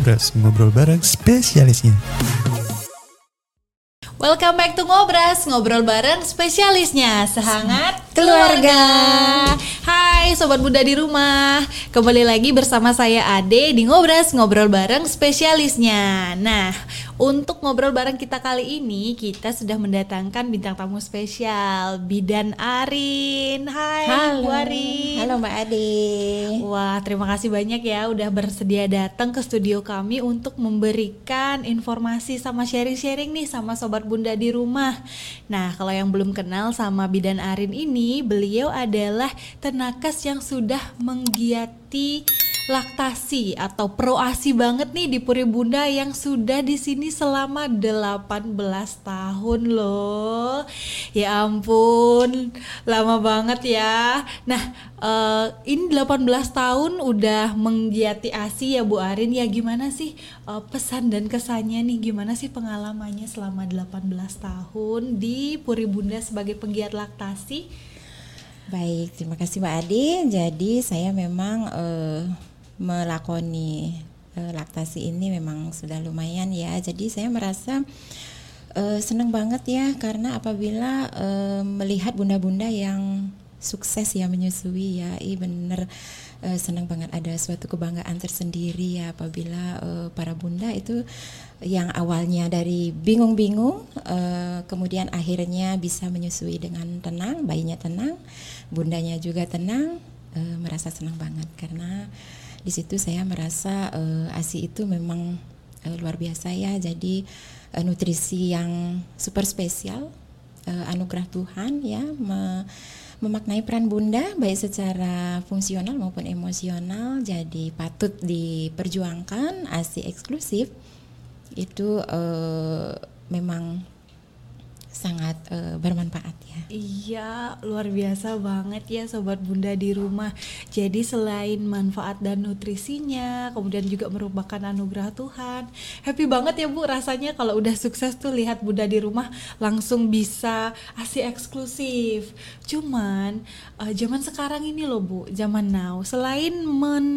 Ngobras, ngobrol bareng spesialisnya. Welcome back to Ngobras, ngobrol bareng spesialisnya Sehangat Keluarga. Hai Sobat Bunda di rumah Kembali lagi bersama saya Ade di Ngobras, ngobrol bareng spesialisnya Nah, untuk ngobrol bareng kita kali ini Kita sudah mendatangkan bintang tamu spesial Bidan Arin Hai Bu Halo. Arin Halo Mbak Ade. Wah, terima kasih banyak ya udah bersedia datang ke studio kami untuk memberikan informasi sama sharing-sharing nih sama sobat bunda di rumah. Nah, kalau yang belum kenal sama Bidan Arin ini, beliau adalah yang sudah menggiati laktasi atau proasi banget nih di Puri Bunda yang sudah di sini selama 18 tahun loh. Ya ampun, lama banget ya. Nah, eh, ini 18 tahun udah menggiati ASI ya Bu Arin ya gimana sih eh, pesan dan kesannya nih gimana sih pengalamannya selama 18 tahun di Puri Bunda sebagai penggiat laktasi? Baik, terima kasih Mbak Ade. Jadi saya memang eh, melakoni eh, laktasi ini memang sudah lumayan ya. Jadi saya merasa eh, senang banget ya karena apabila eh, melihat bunda-bunda yang sukses ya menyusui ya, i bener. Eh, senang banget ada suatu kebanggaan tersendiri ya. Apabila eh, para bunda itu yang awalnya dari bingung-bingung eh, kemudian akhirnya bisa menyusui dengan tenang, bayinya tenang, bundanya juga tenang, eh, merasa senang banget. Karena di situ saya merasa eh, ASI itu memang eh, luar biasa ya. Jadi eh, nutrisi yang super spesial, eh, anugerah Tuhan ya me- memaknai peran bunda baik secara fungsional maupun emosional. Jadi patut diperjuangkan ASI eksklusif itu eh, memang sangat eh, bermanfaat ya. Iya, luar biasa banget ya sobat Bunda di rumah. Jadi selain manfaat dan nutrisinya, kemudian juga merupakan anugerah Tuhan. Happy banget ya Bu rasanya kalau udah sukses tuh lihat Bunda di rumah langsung bisa ASI eksklusif. Cuman eh, zaman sekarang ini loh Bu, zaman now, selain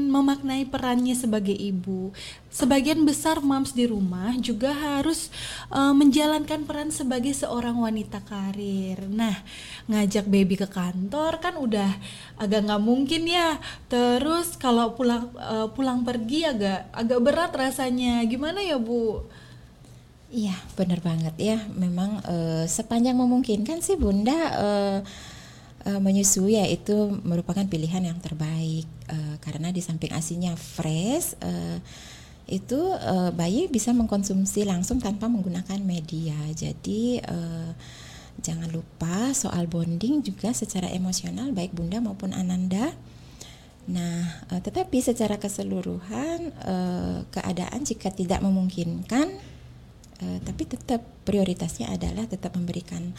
memaknai perannya sebagai ibu, sebagian besar moms di rumah juga harus eh, menjalankan peran sebagai seorang wanita karir. Nah, ngajak baby ke kantor kan udah agak nggak mungkin ya. Terus kalau pulang eh, pulang pergi agak agak berat rasanya. Gimana ya Bu? Iya, benar banget ya. Memang eh, sepanjang memungkinkan sih Bunda eh, menyusui ya itu merupakan pilihan yang terbaik Eh, karena di samping asinya fresh eh, itu eh, bayi bisa mengkonsumsi langsung tanpa menggunakan media. Jadi eh, jangan lupa soal bonding juga secara emosional baik Bunda maupun Ananda. Nah, eh, tetapi secara keseluruhan keadaan jika tidak memungkinkan Eh, tapi tetap prioritasnya adalah tetap memberikan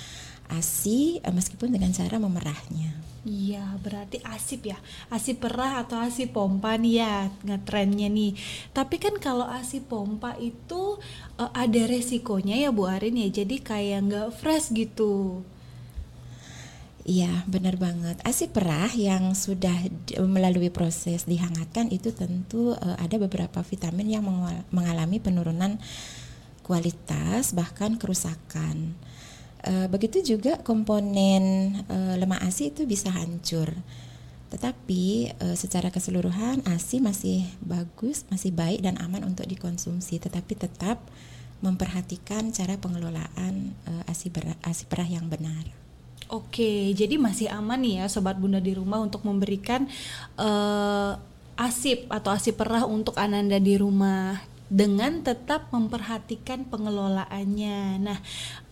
ASI eh, meskipun dengan cara memerahnya. Iya, berarti asip ya. Asip perah atau asip pompa nih ya ngetrennya nih. Tapi kan kalau asip pompa itu eh, ada resikonya ya Bu Arin ya. Jadi kayak nggak fresh gitu. Iya, benar banget. ASI perah yang sudah melalui proses dihangatkan itu tentu eh, ada beberapa vitamin yang mengal- mengalami penurunan kualitas bahkan kerusakan. Eh, begitu juga komponen eh, lemak ASI itu bisa hancur. Tetapi eh, secara keseluruhan ASI masih bagus, masih baik dan aman untuk dikonsumsi, tetapi tetap memperhatikan cara pengelolaan ASI, ASI perah yang benar. Oke, jadi masih aman nih ya sobat bunda di rumah untuk memberikan eh, asip atau asip perah untuk Ananda di rumah dengan tetap memperhatikan pengelolaannya. Nah,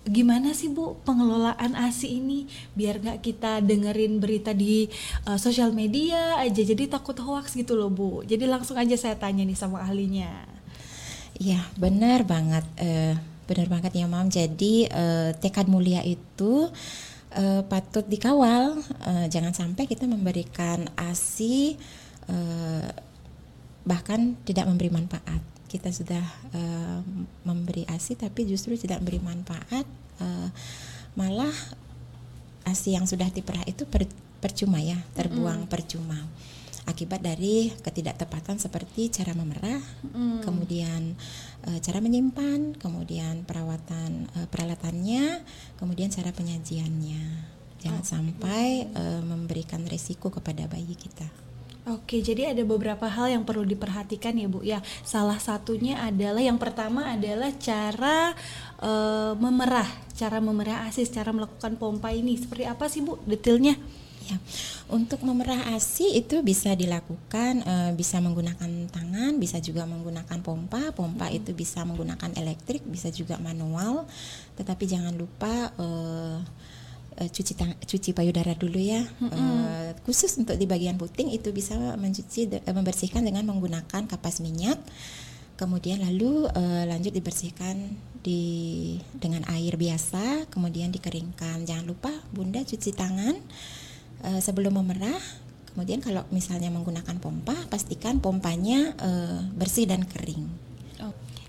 gimana sih Bu pengelolaan ASI ini biar nggak kita dengerin berita di eh, sosial media aja jadi takut hoax gitu loh Bu. Jadi langsung aja saya tanya nih sama ahlinya. Iya, benar banget. Eh, benar banget ya, Mam. Jadi eh, tekad mulia itu eh, patut dikawal. Eh, jangan sampai kita memberikan ASI eh, bahkan tidak memberi manfaat. Kita sudah eh, memberi ASI tapi justru tidak memberi manfaat. eh, malah ASI yang sudah diperah itu per- percuma ya, terbuang percuma. akibat dari ketidaktepatan seperti cara memerah, kemudian uh, cara menyimpan, kemudian perawatan uh, peralatannya, kemudian cara penyajiannya. Jangan sampai uh, memberikan risiko kepada bayi kita. Oke, jadi ada beberapa hal yang perlu diperhatikan ya Bu. Ya, salah satunya adalah yang pertama adalah cara uh, memerah, cara memerah ASI, cara melakukan pompa ini. Seperti apa sih Bu detailnya? Ya, untuk memerah ASI itu bisa dilakukan uh, bisa menggunakan tangan, bisa juga menggunakan pompa. Pompa hmm. itu bisa menggunakan elektrik, bisa juga manual. Tetapi jangan lupa uh, uh, cuci tang cuci payudara dulu ya. Mm -hmm. uh, khusus untuk di bagian puting itu bisa mencuci uh, membersihkan dengan menggunakan kapas minyak. Kemudian lalu uh, lanjut dibersihkan di dengan air biasa, kemudian dikeringkan. Jangan lupa Bunda cuci tangan uh, sebelum memerah. Kemudian kalau misalnya menggunakan pompa, pastikan pompanya uh, bersih dan kering.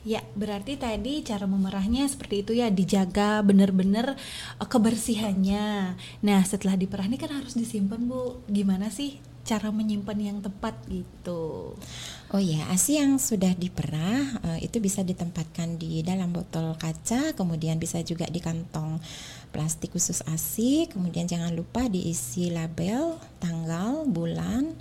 Ya, berarti tadi cara memerahnya seperti itu ya, dijaga benar-benar uh, kebersihannya. Nah, setelah diperah ini kan harus disimpan, Bu. Gimana sih cara menyimpan yang tepat gitu? Oh ya, ASI yang sudah diperah uh, itu bisa ditempatkan di dalam botol kaca, kemudian bisa juga di kantong plastik khusus ASI, kemudian jangan lupa diisi label, tanggal, bulan,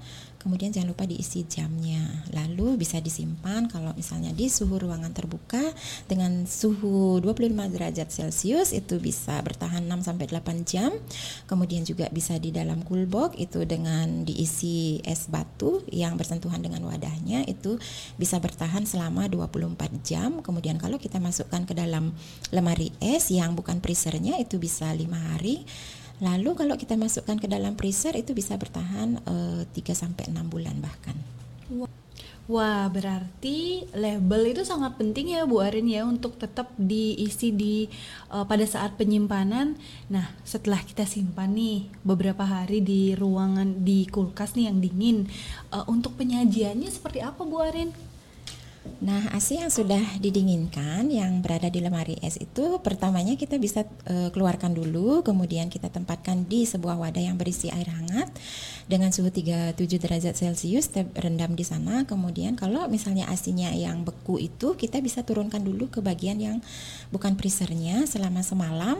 Kemudian jangan lupa diisi jamnya. Lalu bisa disimpan kalau misalnya di suhu ruangan terbuka dengan suhu 25 derajat Celcius itu bisa bertahan 6 sampai 8 jam. Kemudian juga bisa di dalam cool box itu dengan diisi es batu yang bersentuhan dengan wadahnya itu bisa bertahan selama 24 jam. Kemudian kalau kita masukkan ke dalam lemari es yang bukan freezernya itu bisa lima hari Lalu kalau kita masukkan ke dalam freezer itu bisa bertahan uh, eh, 3 sampai 6 bulan bahkan. Wah, berarti label itu sangat penting ya Bu Arin ya untuk tetap diisi di uh, pada saat penyimpanan. Nah, setelah kita simpan nih beberapa hari di ruangan di kulkas nih yang dingin, uh, untuk penyajiannya seperti apa Bu Arin? Nah, ASI yang sudah didinginkan yang berada di lemari es itu pertamanya kita bisa e, keluarkan dulu, kemudian kita tempatkan di sebuah wadah yang berisi air hangat dengan suhu 37 derajat Celcius rendam di sana. Kemudian kalau misalnya asinya yang beku itu kita bisa turunkan dulu ke bagian yang bukan freezernya selama semalam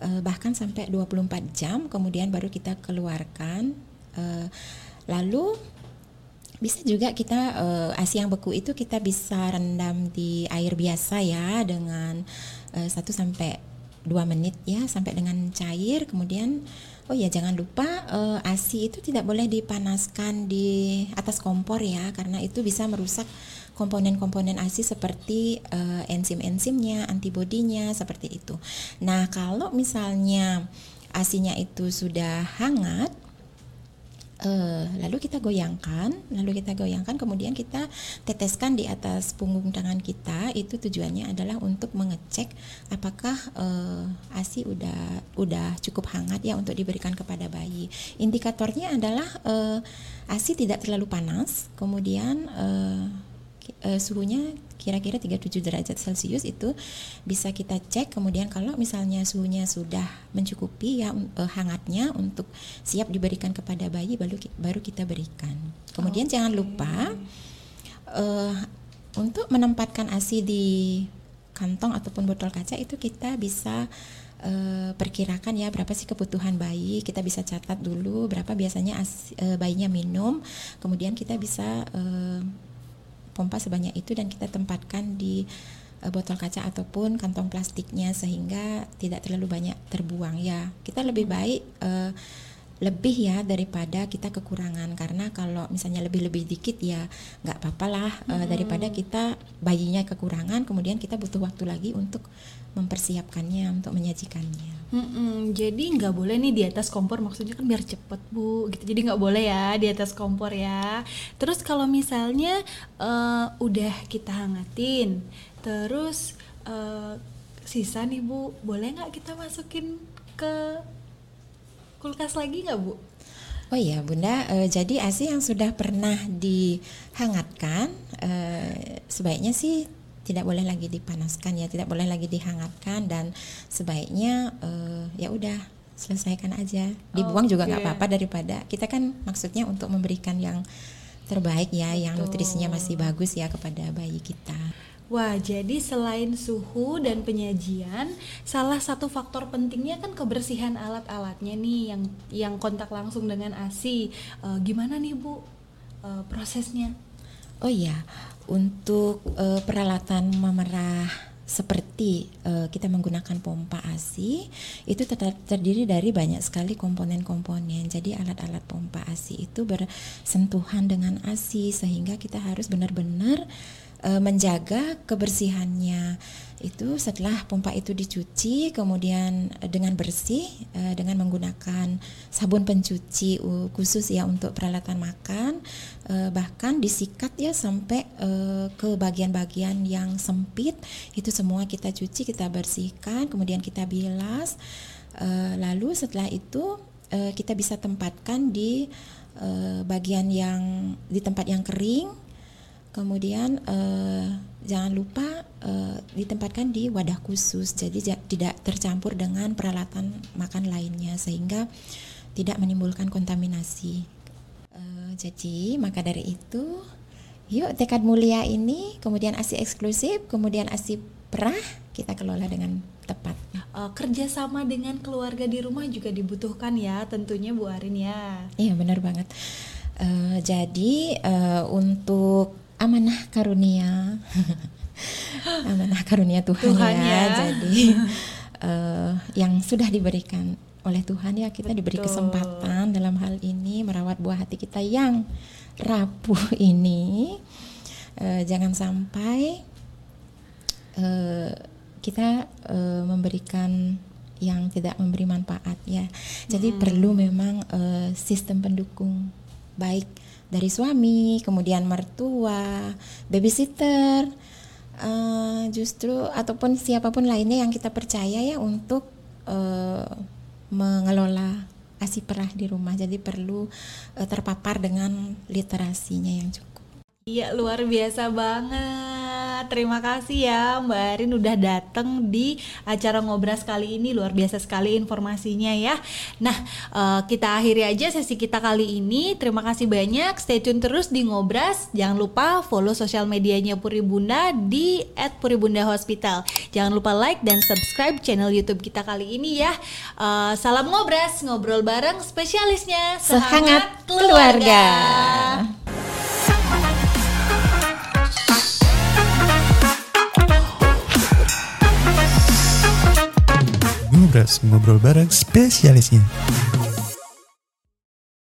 e, bahkan sampai 24 jam, kemudian baru kita keluarkan. E, lalu bisa juga kita uh, ASI yang beku itu kita bisa rendam di air biasa ya dengan uh, 1 sampai 2 menit ya sampai dengan cair kemudian oh ya jangan lupa uh, ASI itu tidak boleh dipanaskan di atas kompor ya karena itu bisa merusak komponen-komponen ASI seperti uh, enzim-enzimnya, antibodinya seperti itu. Nah, kalau misalnya ASINya itu sudah hangat Uh, lalu kita goyangkan, lalu kita goyangkan, kemudian kita teteskan di atas punggung tangan kita. Itu tujuannya adalah untuk mengecek apakah uh, ASI udah udah cukup hangat ya untuk diberikan kepada bayi. Indikatornya adalah uh, ASI tidak terlalu panas, kemudian uh, uh, suhunya kira-kira 37 derajat Celcius itu bisa kita cek kemudian kalau misalnya suhunya sudah mencukupi ya uh, hangatnya untuk siap diberikan kepada bayi baru baru kita berikan. Kemudian okay. jangan lupa uh, untuk menempatkan ASI di kantong ataupun botol kaca itu kita bisa uh, perkirakan ya berapa sih kebutuhan bayi kita bisa catat dulu berapa biasanya as, uh, bayinya minum kemudian kita bisa uh, pompa sebanyak itu dan kita tempatkan di uh, botol kaca ataupun kantong plastiknya sehingga tidak terlalu banyak terbuang. Ya kita lebih baik uh, lebih ya daripada kita kekurangan karena kalau misalnya lebih-lebih dikit ya nggak apa-apa lah hmm. daripada kita bayinya kekurangan kemudian kita butuh waktu lagi untuk mempersiapkannya untuk menyajikannya. Hmm, jadi nggak boleh nih di atas kompor maksudnya kan biar cepet bu gitu jadi nggak boleh ya di atas kompor ya. Terus kalau misalnya uh, udah kita hangatin terus uh, sisa nih bu boleh nggak kita masukin ke kulkas lagi nggak bu? Oh iya Bunda, e, jadi ASI yang sudah pernah dihangatkan e, sebaiknya sih tidak boleh lagi dipanaskan ya, tidak boleh lagi dihangatkan dan sebaiknya e, ya udah selesaikan aja. Dibuang juga nggak apa-apa daripada kita kan maksudnya untuk memberikan yang terbaik ya yang nutrisinya masih bagus ya kepada bayi kita Wah, jadi selain suhu dan penyajian, salah satu faktor pentingnya kan kebersihan alat-alatnya nih yang yang kontak langsung dengan ASI. Eh, gimana nih Bu eh, prosesnya? Oh iya, untuk eh, peralatan memerah seperti eh, kita menggunakan pompa ASI itu terdiri dari banyak sekali komponen-komponen. Jadi alat-alat pompa ASI itu bersentuhan dengan ASI sehingga kita harus benar-benar eh, menjaga kebersihannya. Itu setelah pompa itu dicuci kemudian eh, dengan bersih eh, dengan menggunakan sabun pencuci khusus ya untuk peralatan makan bahkan disikat ya sampai ke bagian-bagian yang sempit. Itu semua kita cuci kita bersihkan kemudian kita bilas. Lalu setelah itu kita bisa tempatkan di bagian yang di tempat yang kering Kemudian eh, jangan lupa eh, ditempatkan di wadah khusus, jadi ja- tidak tercampur dengan peralatan makan lainnya sehingga tidak menimbulkan kontaminasi. Eh, jadi maka dari itu, yuk tekad mulia ini, kemudian asi eksklusif, kemudian asi perah kita kelola dengan tepat. Eh, kerjasama dengan keluarga di rumah juga dibutuhkan ya, tentunya Bu Arin ya. Iya benar banget. Eh, jadi eh, untuk amanah karunia, amanah karunia Tuhan, Tuhan ya. ya. Jadi eh, yang sudah diberikan oleh Tuhan ya kita diberi Betul. kesempatan dalam hal ini merawat buah hati kita yang rapuh ini. Eh, jangan sampai eh, kita eh, memberikan yang tidak memberi manfaat ya. Jadi perlu memang eh, sistem pendukung baik dari suami, kemudian mertua, babysitter, eh, justru ataupun siapa pun lainnya yang kita percaya ya untuk eh, mengelola asi perah di rumah. Jadi perlu eh, terpapar dengan literasinya yang cukup. Iya luar biasa banget. Terima kasih ya Mbak Arin udah datang di acara ngobras kali ini luar biasa sekali informasinya ya. Nah eh, kita akhiri aja sesi kita kali ini. Terima kasih banyak. Stay tune terus di ngobras. Jangan lupa follow sosial medianya Puri Bunda di @puribundahospital. Jangan lupa like dan subscribe channel YouTube kita kali ini ya. Eh, salam ngobras, ngobrol bareng spesialisnya Sehangat keluarga. Ngobras, ngobrol bareng spesialisnya.